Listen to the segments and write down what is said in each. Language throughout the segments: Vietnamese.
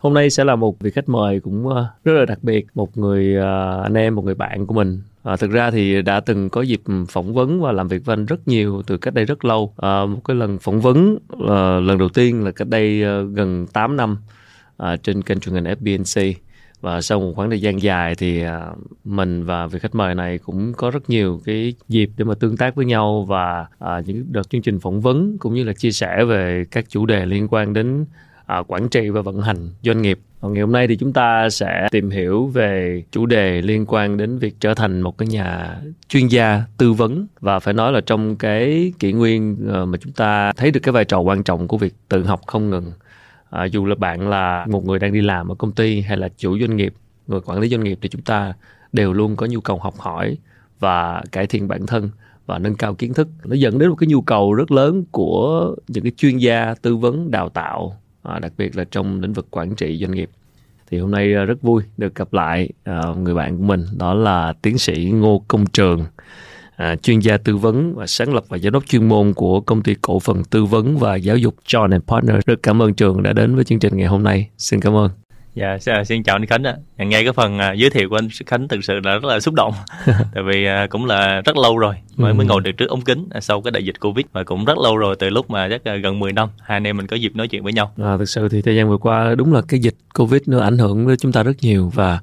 Hôm nay sẽ là một vị khách mời cũng ờ, rất là đặc biệt, một người ờ, anh em, một người bạn của mình. À, thực ra thì đã từng có dịp phỏng vấn và làm việc với anh rất nhiều từ cách đây rất lâu. À, một cái lần phỏng vấn à, lần đầu tiên là cách đây à, gần 8 năm à, trên kênh truyền hình FBNC và sau một khoảng thời gian dài thì à, mình và vị khách mời này cũng có rất nhiều cái dịp để mà tương tác với nhau và à, những đợt chương trình phỏng vấn cũng như là chia sẻ về các chủ đề liên quan đến à, quản trị và vận hành doanh nghiệp. Còn ngày hôm nay thì chúng ta sẽ tìm hiểu về chủ đề liên quan đến việc trở thành một cái nhà chuyên gia tư vấn. Và phải nói là trong cái kỷ nguyên ờ, mà chúng ta thấy được cái vai trò quan trọng của việc tự học không ngừng à, dù là bạn là một người đang đi làm ở công ty hay là chủ doanh nghiệp người quản lý doanh nghiệp thì chúng ta đều luôn có nhu cầu học hỏi và cải thiện bản thân và nâng cao kiến thức. Nó dẫn đến một cái nhu cầu rất lớn của những cái chuyên gia tư vấn đào tạo à, đặc biệt là trong lĩnh vực quản trị doanh nghiệp thì hôm nay à, rất vui được gặp lại à, người bạn của mình đó là tiến sĩ Ngô Công Trường à, chuyên gia tư vấn và sáng lập và giám đốc chuyên môn của công ty cổ phần tư vấn và giáo dục John and Partner. Rất cảm ơn Trường đã đến với chương trình ngày hôm nay. Xin cảm ơn. Dạ, xin chào anh Khánh ạ. Nghe cái phần uh, giới thiệu của anh Khánh thực sự là rất là xúc động. Tại vì uh, cũng là rất lâu rồi mới ừ. mới ngồi được trước ống kính uh, sau cái đại dịch Covid và cũng rất lâu rồi từ lúc mà chắc gần 10 năm hai anh em mình có dịp nói chuyện với nhau. À, thực sự thì thời gian vừa qua đúng là cái dịch Covid nó ảnh hưởng với chúng ta rất nhiều và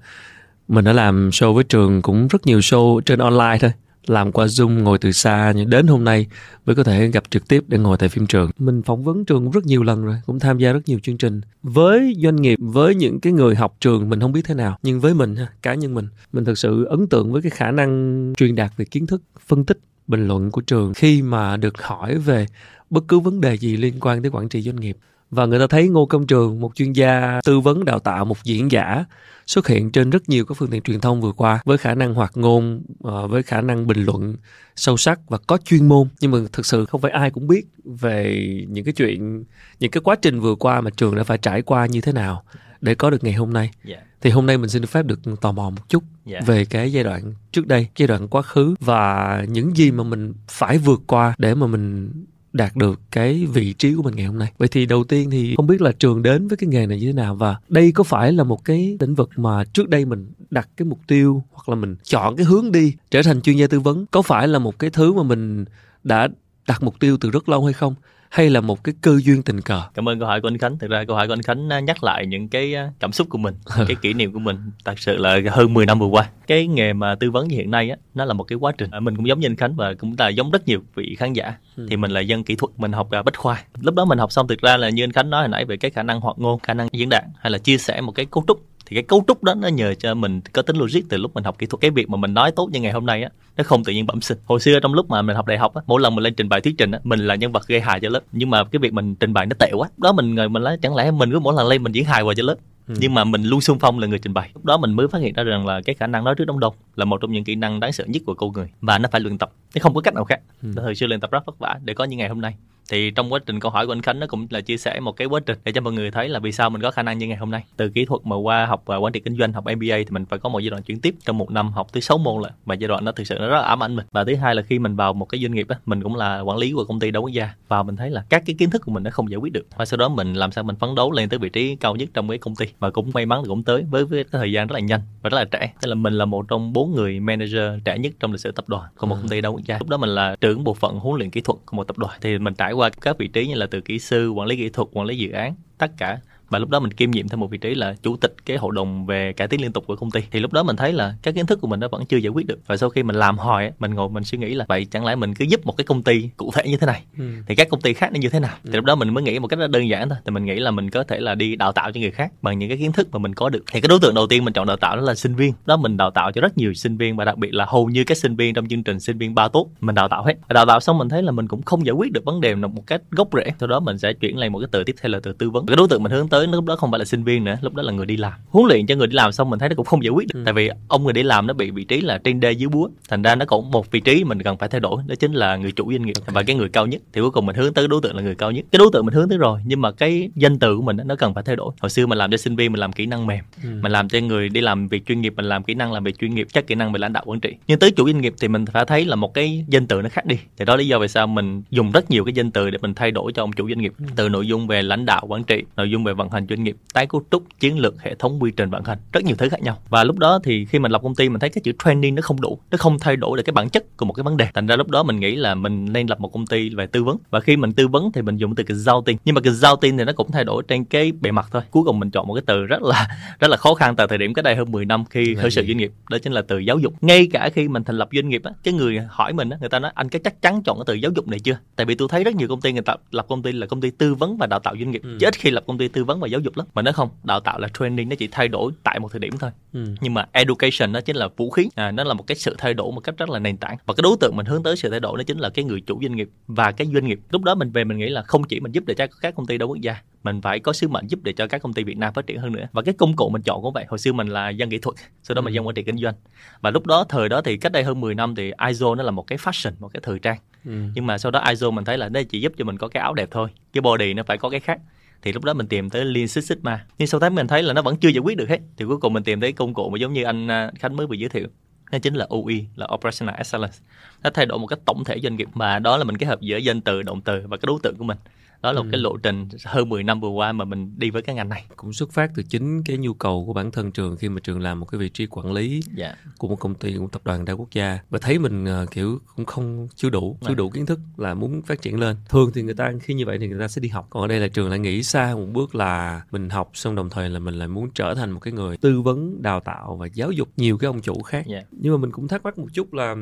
mình đã làm show với trường cũng rất nhiều show trên online thôi làm qua Zoom ngồi từ xa nhưng đến hôm nay mới có thể gặp trực tiếp để ngồi tại phim trường. Mình phỏng vấn trường rất nhiều lần rồi, cũng tham gia rất nhiều chương trình. Với doanh nghiệp, với những cái người học trường mình không biết thế nào, nhưng với mình cá nhân mình, mình thực sự ấn tượng với cái khả năng truyền đạt về kiến thức, phân tích, bình luận của trường khi mà được hỏi về bất cứ vấn đề gì liên quan tới quản trị doanh nghiệp và người ta thấy Ngô Công Trường, một chuyên gia tư vấn đào tạo, một diễn giả xuất hiện trên rất nhiều các phương tiện truyền thông vừa qua với khả năng hoạt ngôn, ờ, với khả năng bình luận sâu sắc và có chuyên môn. Nhưng mà thực sự không phải ai cũng biết về những cái chuyện, những cái quá trình vừa qua mà trường đã phải trải qua như thế nào để có được ngày hôm nay. Yeah. Dạ. Thì hôm nay mình xin được phép được tò mò một chút yeah. Dạ. về cái giai đoạn trước đây, giai đoạn quá khứ và những gì mà mình phải vượt qua để mà mình đạt được cái vị trí của mình ngày hôm nay vậy thì đầu tiên thì không biết là trường đến với cái nghề này như thế nào và đây có phải là một cái lĩnh vực mà trước đây mình đặt cái mục tiêu hoặc là mình chọn cái hướng đi trở thành chuyên gia tư vấn có phải là một cái thứ mà mình đã đặt mục tiêu từ rất lâu hay không? Hay là một cái cơ duyên tình cờ? Cảm ơn câu hỏi của anh khánh. Thực ra câu hỏi của anh khánh à, nhắc lại những cái à, cảm xúc của mình cái kỷ niệm của mình thật sự là hơn 10 năm vừa qua. Cái nghề mà tư vấn như hiện nay á nó là một cái quá trình. À, mình cũng giống như anh khánh và cũng là giống rất nhiều vị khán giả. Ừ. thì mình là dân kỹ thuật mình học bách khoa. Lúc đó mình học xong thực ra là như anh khánh nói hồi nãy về cái khả năng hoạt ngôn khả năng diễn đạt hay là chia sẻ một cái cấu trúc thì cái cấu trúc đó nó nhờ cho mình có tính logic từ lúc mình học kỹ thuật. Cái việc mà mình nói tốt như ngày hôm nay á nó không tự nhiên bẩm sinh. Hồi xưa trong lúc mà mình học đại học á mỗi lần mình lên trình bày thuyết trình á mình là nhân vật gây hài cho lớp. Nhưng mà cái việc mình trình bày nó tệ quá. Đó mình người mình nói chẳng lẽ mình cứ mỗi lần lên mình diễn hài vào cho lớp? Ừ. nhưng mà mình luôn xung phong là người trình bày. Lúc đó mình mới phát hiện ra rằng là cái khả năng nói trước đám đông là một trong những kỹ năng đáng sợ nhất của con người. Và nó phải luyện tập. Nó không có cách nào khác. Ừ. thời xưa luyện tập rất vất vả để có những ngày hôm nay thì trong quá trình câu hỏi của anh Khánh nó cũng là chia sẻ một cái quá trình để cho mọi người thấy là vì sao mình có khả năng như ngày hôm nay. Từ kỹ thuật mà qua học quản trị kinh doanh học MBA thì mình phải có một giai đoạn chuyển tiếp trong một năm học tới 6 môn là và giai đoạn nó thực sự nó rất là ám ảnh mình. Và thứ hai là khi mình vào một cái doanh nghiệp á mình cũng là quản lý của công ty đa quốc gia và mình thấy là các cái kiến thức của mình nó không giải quyết được. Và sau đó mình làm sao mình phấn đấu lên tới vị trí cao nhất trong cái công ty. Và cũng may mắn là cũng tới với, với cái thời gian rất là nhanh và rất là trẻ tức là mình là một trong bốn người manager trẻ nhất trong lịch sử tập đoàn của một công ty đa quốc gia. Lúc đó mình là trưởng bộ phận huấn luyện kỹ thuật của một tập đoàn. Thì mình trải qua các vị trí như là từ kỹ sư, quản lý kỹ thuật, quản lý dự án, tất cả và lúc đó mình kiêm nhiệm thêm một vị trí là chủ tịch cái hội đồng về cải tiến liên tục của công ty. Thì lúc đó mình thấy là các kiến thức của mình nó vẫn chưa giải quyết được. Và sau khi mình làm hoài mình ngồi mình suy nghĩ là vậy chẳng lẽ mình cứ giúp một cái công ty cụ thể như thế này? Ừ. thì các công ty khác nó như thế nào? Ừ. thì lúc đó mình mới nghĩ một cách rất đơn giản thôi. Thì mình nghĩ là mình có thể là đi đào tạo cho người khác bằng những cái kiến thức mà mình có được. Thì cái đối tượng đầu tiên mình chọn đào tạo đó là sinh viên. Đó mình đào tạo cho rất nhiều sinh viên và đặc biệt là hầu như các sinh viên trong chương trình sinh viên ba tốt mình đào tạo hết. Đào tạo xong mình thấy là mình cũng không giải quyết được vấn đề một cách gốc rễ. Sau đó mình sẽ chuyển lại một cái từ tiếp theo là từ tư vấn. Cái đối tượng mình hướng tới lúc đó không phải là sinh viên nữa lúc đó là người đi làm huấn luyện cho người đi làm xong mình thấy nó cũng không giải quyết được ừ. tại vì ông người đi làm nó bị vị trí là trên đê dưới búa thành ra nó còn một vị trí mình cần phải thay đổi đó chính là người chủ doanh nghiệp okay. và cái người cao nhất thì cuối cùng mình hướng tới đối tượng là người cao nhất cái đối tượng mình hướng tới rồi nhưng mà cái danh từ của mình nó cần phải thay đổi hồi xưa mình làm cho sinh viên mình làm kỹ năng mềm ừ. mình làm cho người đi làm việc chuyên nghiệp mình làm kỹ năng làm việc chuyên nghiệp chắc kỹ năng về lãnh đạo quản trị nhưng tới chủ doanh nghiệp thì mình phải thấy là một cái danh từ nó khác đi thì đó lý do vì sao mình dùng rất nhiều cái danh từ để mình thay đổi cho ông chủ doanh nghiệp ừ. từ nội dung về lãnh đạo quản trị nội dung về vận vận hành doanh nghiệp tái cấu trúc chiến lược hệ thống quy trình vận hành. Rất nhiều thứ khác nhau. Và lúc đó thì khi mình lập công ty mình thấy cái chữ training nó không đủ. Nó không thay đổi được cái bản chất của một cái vấn đề. Thành ra lúc đó mình nghĩ là mình nên lập một công ty về tư vấn. Và khi mình tư vấn thì mình dùng từ cái giao tin. Nhưng mà cái giao tin thì nó cũng thay đổi trên cái bề mặt thôi. Cuối cùng mình chọn một cái từ rất là rất là khó khăn tại thời điểm cái đây hơn 10 năm khi khởi sự doanh nghiệp. Đó chính là từ giáo dục. Ngay cả khi mình thành lập doanh nghiệp á cái người hỏi mình á người ta nói anh có chắc chắn chọn cái từ giáo dục này chưa? Tại vì tôi thấy rất nhiều công ty người ta lập công ty là công ty tư vấn và đào tạo doanh nghiệp. Ừ. chứ ít khi lập công ty tư vấn và giáo dục lắm. Mà nó không đào tạo là training nó chỉ thay đổi tại một thời điểm thôi. Ừ. nhưng mà education nó chính là vũ khí. À, nó là một cái sự thay đổi một cách rất là nền tảng. Và cái đối tượng mình hướng tới sự thay đổi đó chính là cái người chủ doanh nghiệp và cái doanh nghiệp. Lúc đó mình về mình nghĩ là không chỉ mình giúp để cho các công ty đa quốc gia mình phải có sứ mệnh giúp để cho các công ty Việt Nam phát triển hơn nữa. Và cái công cụ mình chọn cũng vậy. Hồi xưa mình là dân kỹ thuật sau đó mình ừ. dân quản trị kinh doanh. Và lúc đó thời đó thì cách đây hơn 10 năm thì ISO nó là một cái fashion một cái thời trang. Ừ. nhưng mà sau đó ISO mình thấy là đây chỉ giúp cho mình có cái áo đẹp thôi cái body nó phải có cái khác thì lúc đó mình tìm tới Lean Six Sigma. Nhưng sau đó mình thấy là nó vẫn chưa giải quyết được hết. Thì cuối cùng mình tìm tới công cụ mà giống như anh à, Khánh mới vừa giới thiệu. Nó chính là OE là Operational Excellence. Nó thay đổi một cách tổng thể doanh nghiệp, mà đó là mình kết hợp giữa danh từ, động từ và cái đối tượng của mình đó là ừ. một cái lộ trình hơn 10 năm vừa qua mà mình đi với cái ngành này cũng xuất phát từ chính cái nhu cầu của bản thân trường khi mà trường làm một cái vị trí quản lý yeah. Dạ. của một công ty của tập đoàn đa quốc gia và thấy mình uh, kiểu cũng không chưa đủ chưa đủ kiến thức là muốn phát triển lên thường thì người ta khi như vậy thì người ta sẽ đi học còn ở đây là trường lại nghĩ xa một bước là mình học xong đồng thời là mình lại muốn trở thành một cái người tư vấn đào tạo và giáo dục nhiều cái ông chủ khác yeah. Dạ. nhưng mà mình cũng thắc mắc một chút là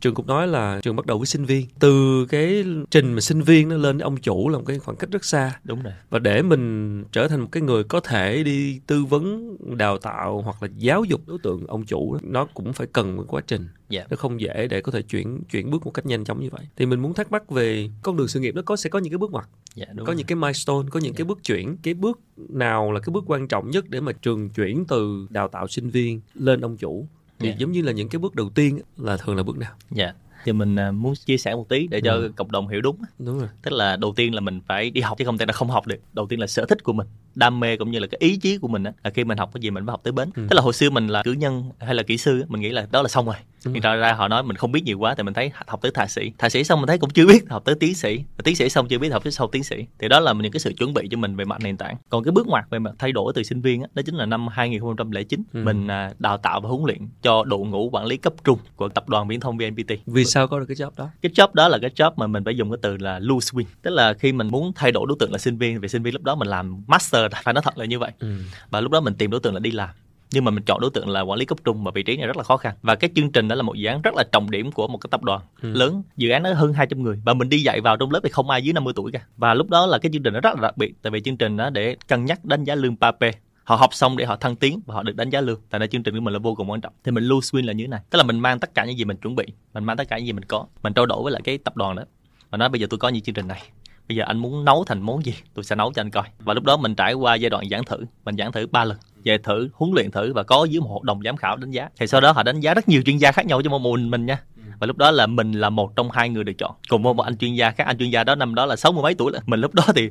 trường cũng nói là trường bắt đầu với sinh viên từ cái trình mà sinh viên nó lên ông chủ là một cái khoảng cách rất xa đúng rồi và để mình trở thành một cái người có thể đi tư vấn đào tạo hoặc là giáo dục đối tượng ông chủ nó cũng phải cần một quá trình yeah. Dạ. nó không dễ để có thể chuyển chuyển bước một cách nhanh chóng như vậy thì mình muốn thắc mắc về con đường sự nghiệp nó có sẽ có những cái bước ngoặt yeah, dạ, có rồi. những cái milestone có những yeah. cái dạ. bước chuyển cái bước nào là cái bước quan trọng nhất để mà trường chuyển từ đào tạo sinh viên lên ông chủ thì yeah. giống như là những cái bước đầu tiên là thường là bước nào dạ yeah thì mình à, muốn chia sẻ một tí để cho ừ. cộng đồng hiểu đúng đúng rồi. Tức là đầu tiên là mình phải đi học chứ không thể là không học được. Đầu tiên là sở thích của mình đam mê cũng như là cái ý chí của mình á là khi mình học cái gì mình phải học tới bến. Ừ. tức là hồi xưa mình là cử nhân hay là kỹ sư mình nghĩ là đó là xong rồi nhưng ra ra họ nói mình không biết nhiều quá thì mình thấy học tới thạc sĩ. Thạc sĩ xong mình thấy cũng chưa biết học tới tiến sĩ. Và tiến sĩ xong chưa biết học tới sau tiến sĩ. Thì đó là những cái sự chuẩn bị cho mình về mặt nền tảng. Còn cái bước ngoặt về mặt thay đổi từ sinh viên á đó chính là năm 2009 ừ. mình à, đào tạo và huấn luyện cho đội ngũ quản lý cấp trung của tập đoàn viễn thông VNPT. Vì sao có được cái job đó? Cái job đó là cái job mà mình phải dùng cái từ là loose win. Tức là khi mình muốn thay đổi đối tượng là sinh viên vì sinh viên lúc đó mình làm master. Phải nói thật là như vậy. Ừ. và lúc đó mình tìm đối tượng là đi làm nhưng mà mình chọn đối tượng là quản lý cấp trung mà vị trí này rất là khó khăn. Và cái chương trình đó là một dự án rất là trọng điểm của một cái tập đoàn ừ. lớn. Dự án nó hơn 200 người và mình đi dạy vào trong lớp thì không ai dưới 50 tuổi cả. Và lúc đó là cái chương trình nó rất là đặc biệt tại vì chương trình đó để cân nhắc đánh giá lương PAPE họ học xong để họ thăng tiến và họ được đánh giá lương. Tại nên chương trình của mình là vô cùng quan trọng. Thì mình lose win là như thế này. Tức là mình mang tất cả những gì mình chuẩn bị mình mang tất cả những gì mình có mình trao đổi với lại cái tập đoàn đó và nói bây giờ tôi có như chương trình này. Bây giờ anh muốn nấu thành món gì tôi sẽ nấu cho anh coi. Và lúc đó mình trải qua giai đoạn giảng thử. Mình giảng thử ba lần về thử, huấn luyện thử và có dưới một hội đồng giám khảo đánh giá. Thì sau đó họ đánh giá rất nhiều chuyên gia khác nhau cho một mình mình nha và lúc đó là mình là một trong hai người được chọn. Cùng với một anh chuyên gia khác. Anh chuyên gia đó năm đó là sáu mươi mấy tuổi là mình lúc đó thì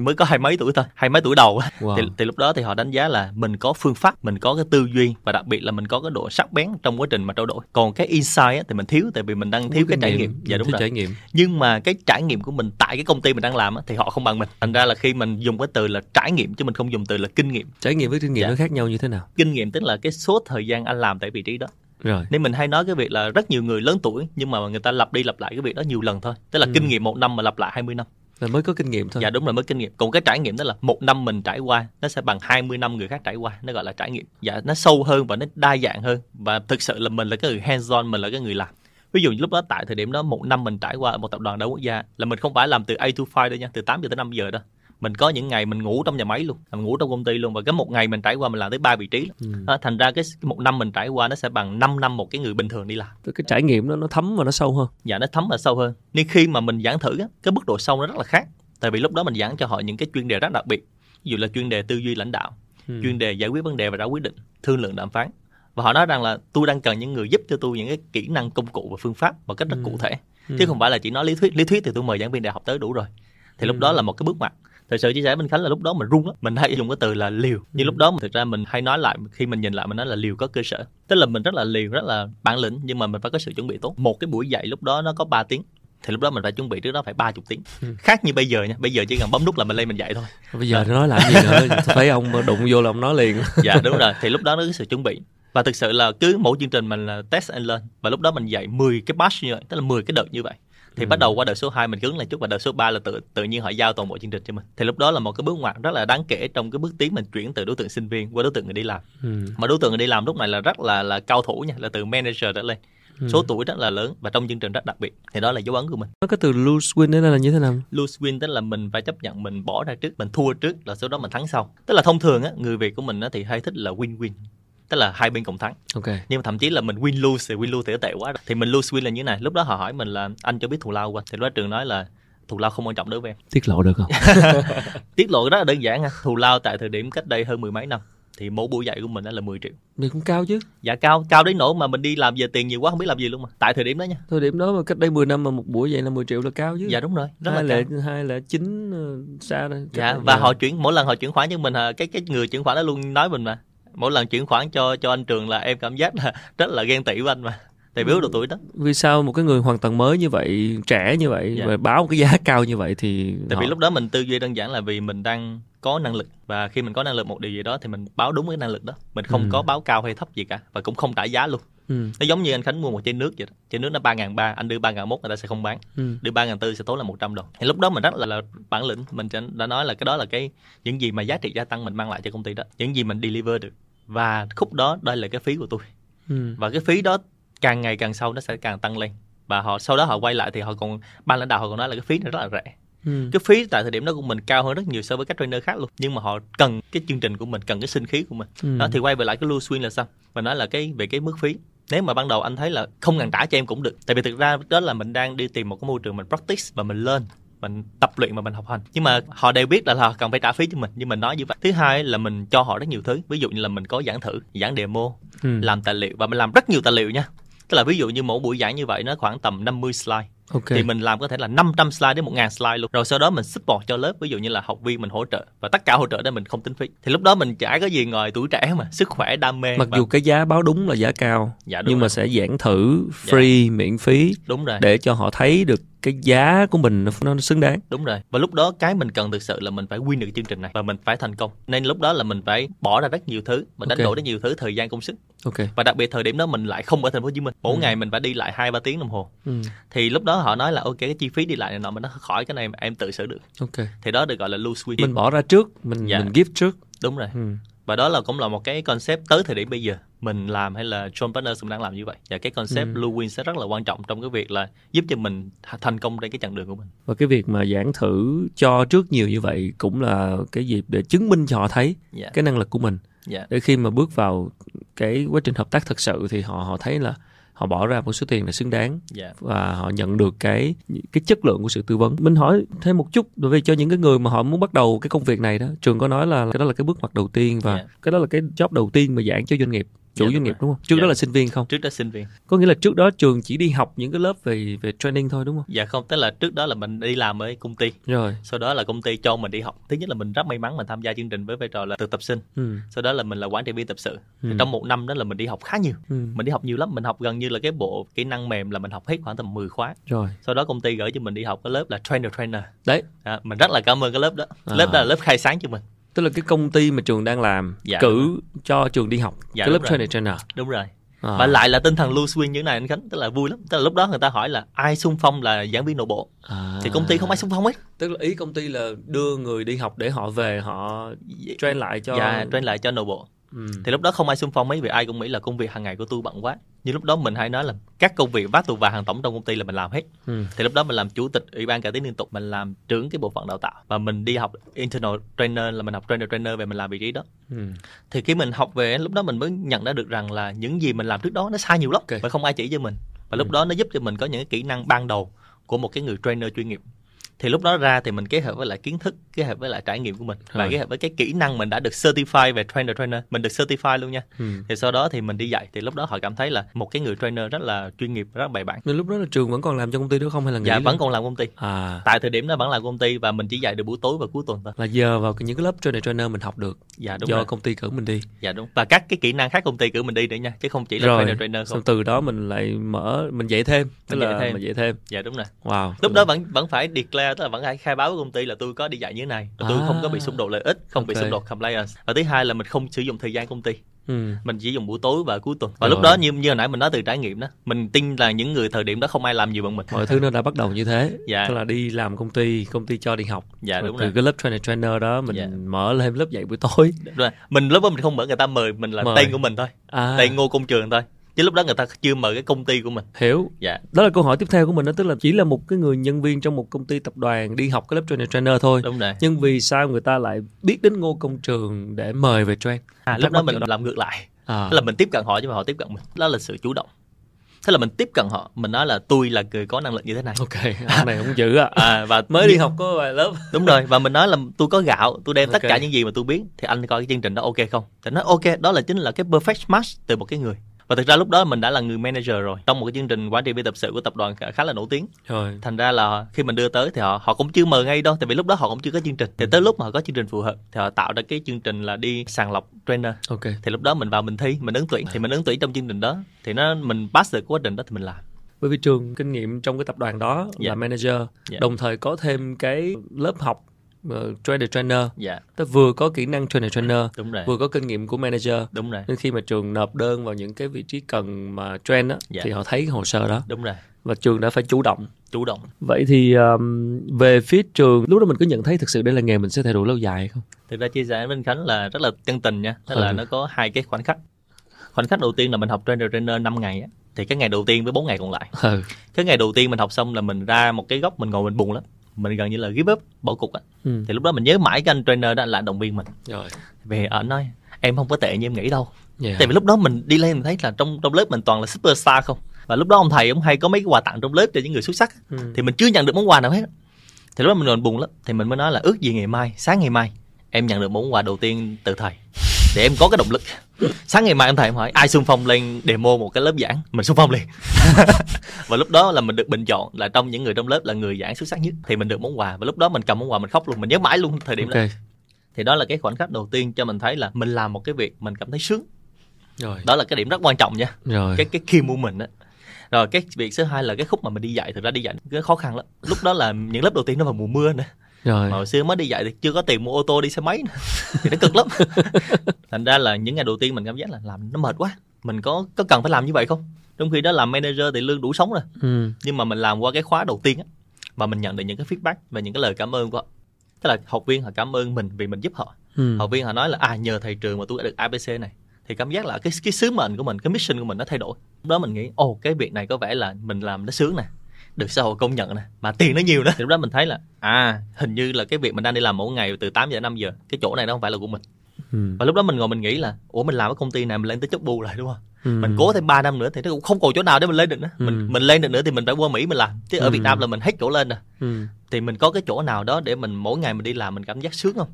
mới có hai mấy tuổi thôi. Hai mấy tuổi đầu wow. thì, thì lúc đó thì họ đánh giá là mình có phương pháp mình có cái tư duy và đặc biệt là mình có cái độ sắc bén trong quá trình mà trao đổi. Còn cái insight thì mình thiếu tại vì mình đang thiếu cái, cái trải nghiệm. Dạ đúng rồi. trải nghiệm. Nhưng mà cái trải nghiệm của mình tại cái công ty mình đang làm thì họ không bằng mình. Thành ra là khi mình dùng cái từ là trải nghiệm chứ mình không dùng từ là kinh nghiệm. Trải nghiệm với kinh nghiệm dạ. nó khác nhau như thế nào? Kinh nghiệm tức là cái số thời gian anh làm tại vị trí đó rồi. Nên mình hay nói cái việc là rất nhiều người lớn tuổi nhưng mà người ta lặp đi lặp lại cái việc đó nhiều lần thôi. Tức là ừ. kinh nghiệm một năm mà lặp lại 20 năm. Là mới có kinh nghiệm thôi. Dạ đúng rồi mới kinh nghiệm. Còn cái trải nghiệm đó là một năm mình trải qua nó sẽ bằng 20 năm người khác trải qua. Nó gọi là trải nghiệm. Dạ nó sâu hơn và nó đa dạng hơn và thực sự là mình là cái người hands on, mình là cái người làm. Ví dụ lúc đó tại thời điểm đó một năm mình trải qua ở một tập đoàn đa quốc gia là mình không phải làm từ A to 5 đâu nha, từ 8 giờ tới 5 giờ đó mình có những ngày mình ngủ trong nhà máy luôn mình ngủ trong công ty luôn. Và cái một ngày mình trải qua mình làm tới ba vị trí ừ. đó, thành ra cái một năm mình trải qua nó sẽ bằng 5 năm một cái người bình thường đi làm. Cái trải nghiệm đó nó thấm và nó sâu hơn. Dạ nó thấm và sâu hơn. Nên khi mà mình giảng thử á, cái mức độ sâu nó rất là khác. Tại vì lúc đó mình giảng cho họ những cái chuyên đề rất đặc biệt. Ví dụ là chuyên đề tư duy lãnh đạo ừ. chuyên đề giải quyết vấn đề và ra quyết định thương lượng đàm phán. Và họ nói rằng là tôi đang cần những người giúp cho tôi những cái kỹ năng công cụ và phương pháp một cách rất ừ. cụ thể. Ừ. chứ không phải là chỉ nói lý thuyết lý thuyết thì tôi mời giảng viên đại học tới đủ rồi. Thì ừ. lúc đó là một cái bước ngoặt thật sự chia sẻ bên khánh là lúc đó mình run lắm. Mình hay dùng cái từ là liều. Nhưng ừ. lúc đó thực ra mình hay nói lại khi mình nhìn lại mình nói là liều có cơ sở. Tức là mình rất là liều rất là bản lĩnh nhưng mà mình phải có sự chuẩn bị tốt. Một cái buổi dạy lúc đó nó có 3 tiếng thì lúc đó mình phải chuẩn bị trước đó phải ba chục tiếng. Ừ. khác như bây giờ nha bây giờ chỉ cần bấm nút là mình lên mình dạy thôi. Bây giờ nó nói làm gì nữa? Thấy ông đụng vô là ông nói liền. Dạ đúng rồi. Thì lúc đó nó có sự chuẩn bị. Và thực sự là cứ mỗi chương trình mình là test and learn. Và lúc đó mình dạy 10 cái batch như vậy tức là 10 cái đợt như vậy thì ừ. bắt đầu qua đợt số 2 mình cứng lại chút và đợt số 3 là tự tự nhiên họ giao toàn bộ chương trình cho mình. Thì lúc đó là một cái bước ngoặt rất là đáng kể trong cái bước tiến mình chuyển từ đối tượng sinh viên qua đối tượng người đi làm. Ừ. mà đối tượng người đi làm lúc này là rất là là cao thủ nha là từ manager trở lên. Ừ. số tuổi rất là lớn và trong chương trình rất đặc biệt. Thì đó là dấu ấn của mình. Nó cái từ lose win đó là như thế nào? Lose win tức là mình phải chấp nhận mình bỏ ra trước mình thua trước là sau đó mình thắng sau. Tức là thông thường á người việt của mình á thì hay thích là win win tức là hai bên cùng thắng. Okay. nhưng mà thậm chí là mình win lose thì win lose thì tệ quá rồi. thì mình lose win là như thế này. Lúc đó họ hỏi mình là anh cho biết thù lao qua thì lúc đó trường nói là thù lao không quan trọng đối với em. Tiết lộ được không? Tiết lộ rất là đơn giản ha thù lao tại thời điểm cách đây hơn mười mấy năm. Thì mỗi buổi dạy của mình là 10 triệu. Thì cũng cao chứ? Dạ cao. Cao đến nỗi mà mình đi làm giờ tiền nhiều quá không biết làm gì luôn mà. Tại thời điểm đó nha. Thời điểm đó mà cách đây 10 năm mà một buổi dạy là 10 triệu là cao chứ? Dạ đúng rồi. Rất hai là cao. hai là chín ờ, xa đây dạ và họ chuyển mỗi lần họ chuyển khoản cho mình cái cái người chuyển khoản đó luôn nói mình mà mỗi lần chuyển khoản cho cho anh trường là em cảm giác là rất là ghen tị với anh mà. Tại biểu độ tuổi đó. Vì sao một cái người hoàn toàn mới như vậy trẻ như vậy dạ. và báo một cái giá cao như vậy thì tại họ... vì lúc đó mình tư duy đơn giản là vì mình đang có năng lực và khi mình có năng lực một điều gì đó thì mình báo đúng cái năng lực đó. Mình không ừ. có báo cao hay thấp gì cả và cũng không trả giá luôn ừ. nó giống như anh khánh mua một chai nước vậy đó. Chai nước nó ba ngàn ba anh đưa ba ngàn mốt người ta sẽ không bán. Ừ. đưa ba ngàn tư sẽ tốn là 100 đồng. Thì lúc đó mình rất là, là bản lĩnh. Mình đã nói là cái đó là cái những gì mà giá trị gia tăng mình mang lại cho công ty đó. Những gì mình deliver được. Và khúc đó đây là cái phí của tôi. Ừ. và cái phí đó càng ngày càng sâu nó sẽ càng tăng lên. Và họ sau đó họ quay lại thì họ còn ban lãnh đạo họ còn nói là cái phí này rất là rẻ. Ừ. cái phí tại thời điểm đó của mình cao hơn rất nhiều so với các trainer khác luôn. Nhưng mà họ cần cái chương trình của mình cần cái sinh khí của mình. Ừ. đó thì quay về lại cái lưu swing là sao? Và nói là cái về cái mức phí nếu mà ban đầu anh thấy là không cần trả cho em cũng được tại vì thực ra đó là mình đang đi tìm một cái môi trường mình practice và mình lên mình tập luyện và mình học hành. Nhưng mà họ đều biết là họ cần phải trả phí cho mình nhưng mình nói như vậy. Thứ hai là mình cho họ rất nhiều thứ ví dụ như là mình có giảng thử giảng demo ừ. làm tài liệu và mình làm rất nhiều tài liệu nha. Tức là ví dụ như mỗi buổi giảng như vậy nó khoảng tầm 50 slide Okay. thì mình làm có thể là 500 slide đến 1000 slide luôn rồi sau đó mình support cho lớp ví dụ như là học viên mình hỗ trợ và tất cả hỗ trợ đó mình không tính phí thì lúc đó mình chả có gì ngoài tuổi trẻ mà sức khỏe đam mê mặc và... dù cái giá báo đúng là giá cao dạ, nhưng rồi. mà sẽ giảng thử free dạ. miễn phí đúng rồi để cho họ thấy được cái giá của mình nó xứng đáng đúng rồi và lúc đó cái mình cần thực sự là mình phải win được chương trình này và mình phải thành công nên lúc đó là mình phải bỏ ra rất nhiều thứ mình đánh okay. đổi rất nhiều thứ thời gian công sức okay. và đặc biệt thời điểm đó mình lại không ở thành phố hồ chí minh mỗi ừ. ngày mình phải đi lại hai ba tiếng đồng hồ ừ. thì lúc đó họ nói là ok cái chi phí đi lại này nọ mình nó khỏi cái này mà em tự xử được okay. thì đó được gọi là lose win mình bỏ ra trước mình dạ. mình give trước đúng rồi ừ và đó là cũng là một cái concept tới thời điểm bây giờ mình làm hay là John Partners cũng đang làm như vậy và cái concept ừ. Blue Win sẽ rất là quan trọng trong cái việc là giúp cho mình thành công trên cái chặng đường của mình và cái việc mà giảng thử cho trước nhiều như vậy cũng là cái dịp để chứng minh cho họ thấy yeah. Dạ. cái năng lực của mình yeah. Dạ. để khi mà bước vào cái quá trình hợp tác thật sự thì họ họ thấy là họ bỏ ra một số tiền là xứng đáng yeah. Dạ. và họ nhận được cái cái chất lượng của sự tư vấn mình hỏi thêm một chút đối với cho những cái người mà họ muốn bắt đầu cái công việc này đó trường có nói là cái đó là cái bước ngoặt đầu tiên và yeah. cái đó là cái job đầu tiên mà giảng cho doanh nghiệp chủ dạ, doanh nghiệp đúng không? Trước dạ. đó là sinh viên không? Trước đó sinh viên. Có nghĩa là trước đó trường chỉ đi học những cái lớp về về training thôi đúng không? Dạ không tức là trước đó là mình đi làm ở công ty. Rồi. Sau đó là công ty cho mình đi học. Thứ nhất là mình rất may mắn mình tham gia chương trình với vai trò là thực tập sinh. Ừ. sau đó là mình là quản trị viên tập sự. Ừ. trong một năm đó là mình đi học khá nhiều. Ừ. mình đi học nhiều lắm. Mình học gần như là cái bộ kỹ năng mềm là mình học hết khoảng tầm 10 khóa. Rồi. Sau đó công ty gửi cho mình đi học cái lớp là trainer trainer. Đấy. À, mình rất là cảm ơn cái lớp đó. À. lớp đó là lớp khai sáng cho mình tức là cái công ty mà trường đang làm dạ, cử cho trường đi học dạ, cái lớp trainer trainer. Đúng rồi. À. và lại là tinh thần lưu swing như này anh khánh tức là vui lắm. Tức là lúc đó người ta hỏi là ai xung phong là giảng viên nội bộ? À. thì công ty không ai xung phong hết tức là ý công ty là đưa người đi học để họ về họ train lại cho dạ train lại cho nội bộ Ừ. thì lúc đó không ai xung phong mấy vì ai cũng nghĩ là công việc hàng ngày của tôi bận quá nhưng lúc đó mình hay nói là các công việc vác tù và hàng tổng trong công ty là mình làm hết ừ. thì lúc đó mình làm chủ tịch ủy ban cải tiến liên tục mình làm trưởng cái bộ phận đào tạo và mình đi học internal trainer là mình học trainer trainer về mình làm vị trí đó ừ. thì khi mình học về lúc đó mình mới nhận ra được rằng là những gì mình làm trước đó nó sai nhiều lắm okay. và không ai chỉ cho mình và lúc ừ. đó nó giúp cho mình có những cái kỹ năng ban đầu của một cái người trainer chuyên nghiệp thì lúc đó ra thì mình kết hợp với lại kiến thức kết hợp với lại trải nghiệm của mình và Rồi. kết hợp với cái kỹ năng mình đã được certify về trainer trainer mình được certify luôn nha. Ừ. thì sau đó thì mình đi dạy thì lúc đó họ cảm thấy là một cái người trainer rất là chuyên nghiệp rất bài bản. Nên lúc đó là trường vẫn còn làm cho công ty đó không hay là nghỉ dạ luôn? vẫn còn làm công ty. À. Tại thời điểm đó vẫn là công ty và mình chỉ dạy được buổi tối và cuối tuần thôi. Là giờ vào những cái lớp trainer trainer mình học được. Dạ đúng do rồi. công ty cử mình đi. Dạ đúng. Và các cái kỹ năng khác công ty cử mình đi nữa nha chứ không chỉ là rồi. trainer trainer không. Xong từ đó mình lại mở mình dạy thêm. Tức Mình là dạy thêm. mình dạy thêm. Dạ đúng rồi. Wow. Lúc đó vẫn vẫn phải declare tức là vẫn phải khai báo với công ty là tôi có đi dạy như thế này tôi À. không có bị xung đột lợi ích không bị Ok. xung đột compliance và thứ hai là mình không sử dụng thời gian công ty ừ. mình chỉ dùng buổi tối và cuối tuần và Rồi. lúc đó như như hồi nãy mình nói từ trải nghiệm đó mình tin là những người thời điểm đó không ai làm nhiều bằng mình mọi thứ nó đã bắt đầu như thế Dạ. tức là đi làm công ty công ty cho đi học dạ Rồi đúng từ rồi cái lớp trainer trainer đó mình Dạ. mở thêm lớp dạy buổi tối Đúng rồi mình lúc đó mình không mở người ta mời mình là Mời. tên của mình thôi à, tên ngô công trường thôi chứ lúc đó người ta chưa mời cái công ty của mình. Hiểu. Dạ. Đó là câu hỏi tiếp theo của mình đó tức là chỉ là một cái người nhân viên trong một công ty tập đoàn đi học cái lớp trainer trainer thôi. Đúng rồi. Nhưng vì sao người ta lại biết đến ngô công trường để mời về train à, lúc đó mình đó. làm ngược lại. À, Tức là mình tiếp cận họ chứ mà họ tiếp cận mình. Đó là sự chủ động. Thế là mình tiếp cận họ. Mình nói là tôi là người có năng lực như thế này. Ok ông này không dữ à à và mới đi học có vài lớp. Đúng rồi và mình nói là tôi có gạo tôi đem tất Ok. cả những gì mà tôi biết. Thì anh coi cái chương trình đó ok không? Thì nói ok đó là chính là cái perfect match từ một cái người và thực ra lúc đó mình đã là người manager rồi trong một cái chương trình quản trị viên tập sự của tập đoàn khá, là nổi tiếng. Rồi. Thành ra là khi mình đưa tới thì họ họ cũng chưa mời ngay đâu tại vì lúc đó họ cũng chưa có chương trình. Thì tới lúc mà họ có chương trình phù hợp thì họ tạo ra cái chương trình là đi sàng lọc trainer. Ok. Thì lúc đó mình vào mình thi mình ứng tuyển. Thì mình ứng tuyển trong chương trình đó thì nó mình pass được quá trình đó thì mình làm. Bởi vì trường kinh nghiệm trong cái tập đoàn đó Dạ. là manager Dạ. đồng thời có thêm cái lớp học uh, trainer trainer. Dạ. Tức vừa có kỹ năng trainer trainer đúng rồi. vừa có kinh nghiệm của manager. Đúng rồi. Nên khi mà trường nộp đơn vào những cái vị trí cần mà train á Dạ. thì họ thấy cái hồ sơ đó. Đúng rồi. Và trường đã phải chủ động. Chủ động. Vậy thì um, về phía trường lúc đó mình có nhận thấy thực sự đây là nghề mình sẽ theo đuổi lâu dài hay không? Thực ra chia sẻ với anh Khánh là rất là chân tình nha. Tức là Ừ. nó có hai cái khoảnh khắc. Khoảnh khắc đầu tiên là mình học trainer trainer 5 ngày á. Thì cái ngày đầu tiên với 4 ngày còn lại. Ừ. Cái ngày đầu tiên mình học xong là mình ra một cái góc mình ngồi mình buồn lắm mình gần như là give up bỏ cuộc á. Ừ. Thì lúc đó mình nhớ mãi cái anh trainer đó là động viên mình. Rồi. Về ở nói em không có tệ như em nghĩ đâu. Yeah. tại vì lúc đó mình đi lên mình thấy là trong trong lớp mình toàn là superstar không. Và lúc đó ông thầy ông hay có mấy cái quà tặng trong lớp cho những người xuất sắc ừ. thì mình chưa nhận được món quà nào hết thì lúc đó mình còn buồn lắm thì mình mới nói là ước gì ngày mai sáng ngày mai em nhận được món quà đầu tiên từ thầy để em có cái động lực sáng ngày mai em thầy em hỏi ai xung phong lên demo một cái lớp giảng? Mình xung phong liền. Và lúc đó là mình được bình chọn là trong những người trong lớp là người giảng xuất sắc nhất. Thì mình được món quà. Và lúc đó mình cầm món quà mình khóc luôn. Mình nhớ mãi luôn thời điểm ok. Đó thì đó là cái khoảnh khắc đầu tiên cho mình thấy là mình làm một cái việc mình cảm thấy sướng. Rồi. Đó là cái điểm rất quan trọng nha. Rồi. Cái cái key moment á. Rồi cái việc thứ hai là cái khúc mà mình đi dạy. Thực ra đi dạy cái khó khăn lắm. Lúc đó là những lớp đầu tiên nó vào mùa mưa nữa rồi. Mà hồi xưa mới đi dạy thì chưa có tiền mua ô tô đi xe máy nữa. thì nó cực lắm. Thành ra là những ngày đầu tiên mình cảm giác là làm nó mệt quá. Mình có có cần phải làm như vậy không? Trong khi đó làm manager thì lương đủ sống rồi. Ừ. nhưng mà mình làm qua cái khóa đầu tiên á và mình nhận được những cái feedback và những cái lời cảm ơn của họ tức là học viên họ cảm ơn mình vì mình giúp họ. Ừ. học viên họ nói là à nhờ thầy trường mà tôi đã được abc này. Thì cảm giác là cái cái sứ mệnh của mình cái mission của mình nó thay đổi. Lúc đó mình nghĩ ồ cái việc này có vẻ là mình làm nó sướng nè được xã hội công nhận nè mà tiền nó nhiều nữa thì lúc đó mình thấy là à hình như là cái việc mình đang đi làm mỗi ngày từ 8 giờ đến 5 giờ cái chỗ này nó không phải là của mình Ừ. và lúc đó mình ngồi mình nghĩ là ủa mình làm cái công ty này mình lên tới chốt bù lại đúng không Ừ. mình cố thêm 3 năm nữa thì nó cũng không còn chỗ nào để mình lên được nữa Ừ. mình mình lên được nữa thì mình phải qua mỹ mình làm chứ ở Ừ. việt nam là mình hết chỗ lên rồi Ừ. thì mình có cái chỗ nào đó để mình mỗi ngày mình đi làm mình cảm giác sướng không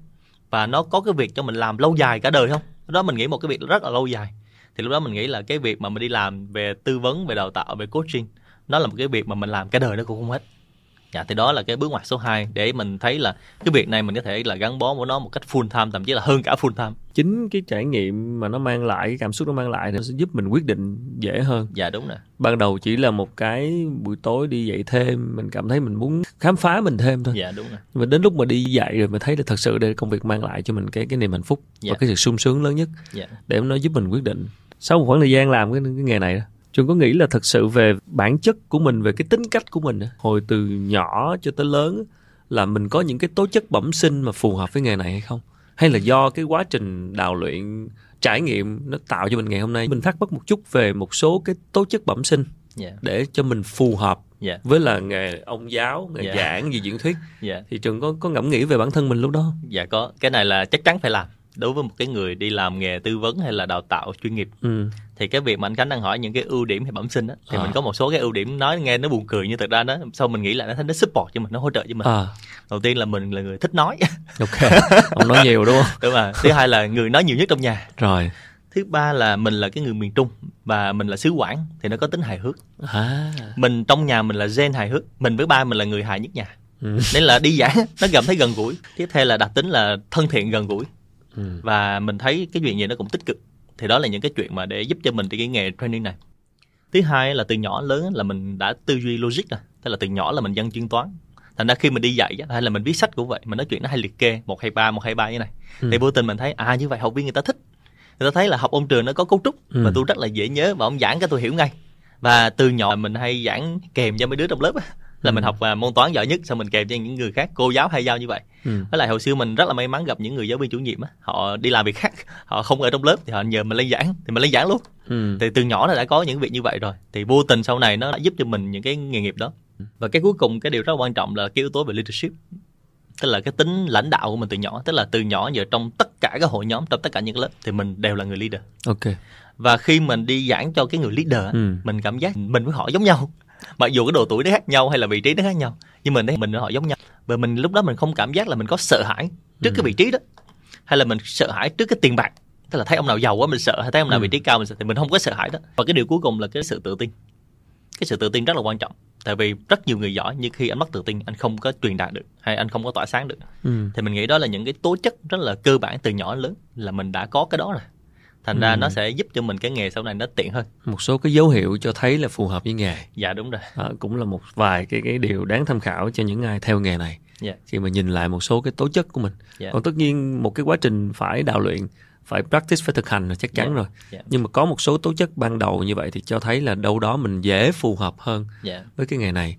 và nó có cái việc cho mình làm lâu dài cả đời không Lúc đó mình nghĩ một cái việc rất là lâu dài thì lúc đó mình nghĩ là cái việc mà mình đi làm về tư vấn về đào tạo về coaching nó là một cái việc mà mình làm cả đời nó cũng không hết. Dạ thì đó là cái bước ngoặt số 2 để mình thấy là cái việc này mình có thể là gắn bó với nó một cách full time thậm chí là hơn cả full time. Chính cái trải nghiệm mà nó mang lại cái cảm xúc nó mang lại nó sẽ giúp mình quyết định dễ hơn. Dạ đúng rồi. Ban đầu chỉ là một cái buổi tối đi dạy thêm mình cảm thấy mình muốn khám phá mình thêm thôi. Dạ đúng rồi. Và đến lúc mà đi dạy rồi mình thấy là thật sự đây công việc mang lại cho mình cái cái niềm hạnh phúc Dạ. và cái sự sung sướng lớn nhất dạ. để nó giúp mình quyết định. Sau một khoảng thời gian làm cái, cái nghề này đó trường có nghĩ là thật sự về bản chất của mình về cái tính cách của mình á, hồi từ nhỏ cho tới lớn là mình có những cái tố chất bẩm sinh mà phù hợp với nghề này hay không? Hay là do cái quá trình đào luyện trải nghiệm nó tạo cho mình ngày hôm nay? Mình thắc mắc một chút về một số cái tố chất bẩm sinh dạ. để cho mình phù hợp dạ. với là nghề ông giáo nghề Dạ. giảng gì diễn thuyết. Dạ. Thì trường có có ngẫm nghĩ về bản thân mình lúc đó dạ có. Cái này là chắc chắn phải làm đối với một cái người đi làm nghề tư vấn hay là đào tạo chuyên nghiệp ừ. thì cái việc mà anh Khánh đang hỏi những cái ưu điểm hay bẩm sinh á thì À. mình có một số cái ưu điểm nói nghe nó buồn cười nhưng thực ra nó sau mình nghĩ lại nó thấy nó support cho mình nó hỗ trợ cho mình. À. Đầu tiên là mình là người thích nói. Ok ông nói nhiều đúng không? Đúng mà thứ hai là người nói nhiều nhất trong nhà. Rồi. Thứ ba là mình là cái người miền trung và mình là xứ quảng thì nó có tính hài hước. À. Mình trong nhà mình là gen hài hước mình với ba mình là người hài nhất nhà. Ừ. nên là đi giảng nó cảm thấy gần gũi. Tiếp theo là đặc tính là thân thiện gần gũi Ừ. và mình thấy cái chuyện gì nó cũng tích cực. Thì đó là những cái chuyện mà để giúp cho mình cái nghề training này. Thứ hai là từ nhỏ lớn là mình đã tư duy logic rồi. Tức là từ nhỏ là mình dân chuyên toán. Thành ra khi mình đi dạy á, hay là mình viết sách cũng vậy mình nói chuyện nó hay liệt kê một hay ba một hay ba như này. Ừ. thì vô tình mình thấy à như vậy học viên người ta thích. Người ta thấy là học ôn trường nó có cấu trúc Ừ. và tôi rất là dễ nhớ và ông giảng cái tôi hiểu ngay. Và từ nhỏ mình hay giảng kèm cho mấy đứa trong lớp là Ừ. mình học à, môn toán giỏi nhất xong mình kèm cho những người khác cô giáo hay giao như vậy Ừ. với lại hồi xưa mình rất là may mắn gặp những người giáo viên chủ nhiệm á họ đi làm việc khác họ không ở trong lớp thì họ nhờ mình lên giảng thì mình lên giảng luôn Ừ. thì từ nhỏ là đã có những việc như vậy rồi thì vô tình sau này nó đã giúp cho mình những cái nghề nghiệp đó và cái cuối cùng cái điều rất quan trọng là cái yếu tố về leadership tức là cái tính lãnh đạo của mình từ nhỏ tức là từ nhỏ giờ trong tất cả các hội nhóm trong tất cả những lớp thì mình đều là người leader ok và khi mình đi giảng cho cái người leader Ừ. mình cảm giác mình với họ giống nhau mặc dù cái độ tuổi nó khác nhau hay là vị trí nó khác nhau nhưng mình thấy mình họ giống nhau và mình lúc đó mình không cảm giác là mình có sợ hãi trước Ừ. cái vị trí đó hay là mình sợ hãi trước cái tiền bạc tức là thấy ông nào giàu quá mình sợ hay thấy ông nào Ừ. vị trí cao mình sợ thì mình không có sợ hãi đó và cái điều cuối cùng là cái sự tự tin cái sự tự tin rất là quan trọng tại vì rất nhiều người giỏi nhưng khi anh mất tự tin anh không có truyền đạt được hay anh không có tỏa sáng được ừ. thì mình nghĩ đó là những cái tố chất rất là cơ bản từ nhỏ đến lớn là mình đã có cái đó rồi thành ra Ừ. nó sẽ giúp cho mình cái nghề sau này nó tiện hơn. Một số cái dấu hiệu cho thấy là phù hợp với nghề. Dạ đúng rồi. Đó, cũng là một vài cái cái điều đáng tham khảo cho những ai theo nghề này. Dạ. Khi mà nhìn lại một số cái tố chất của mình. Dạ. Còn tất nhiên một cái quá trình phải đào luyện phải practice phải thực hành là chắc chắn Dạ. rồi. Dạ. nhưng mà có một số tố chất ban đầu như vậy thì cho thấy là đâu đó mình dễ phù hợp hơn dạ. với cái nghề này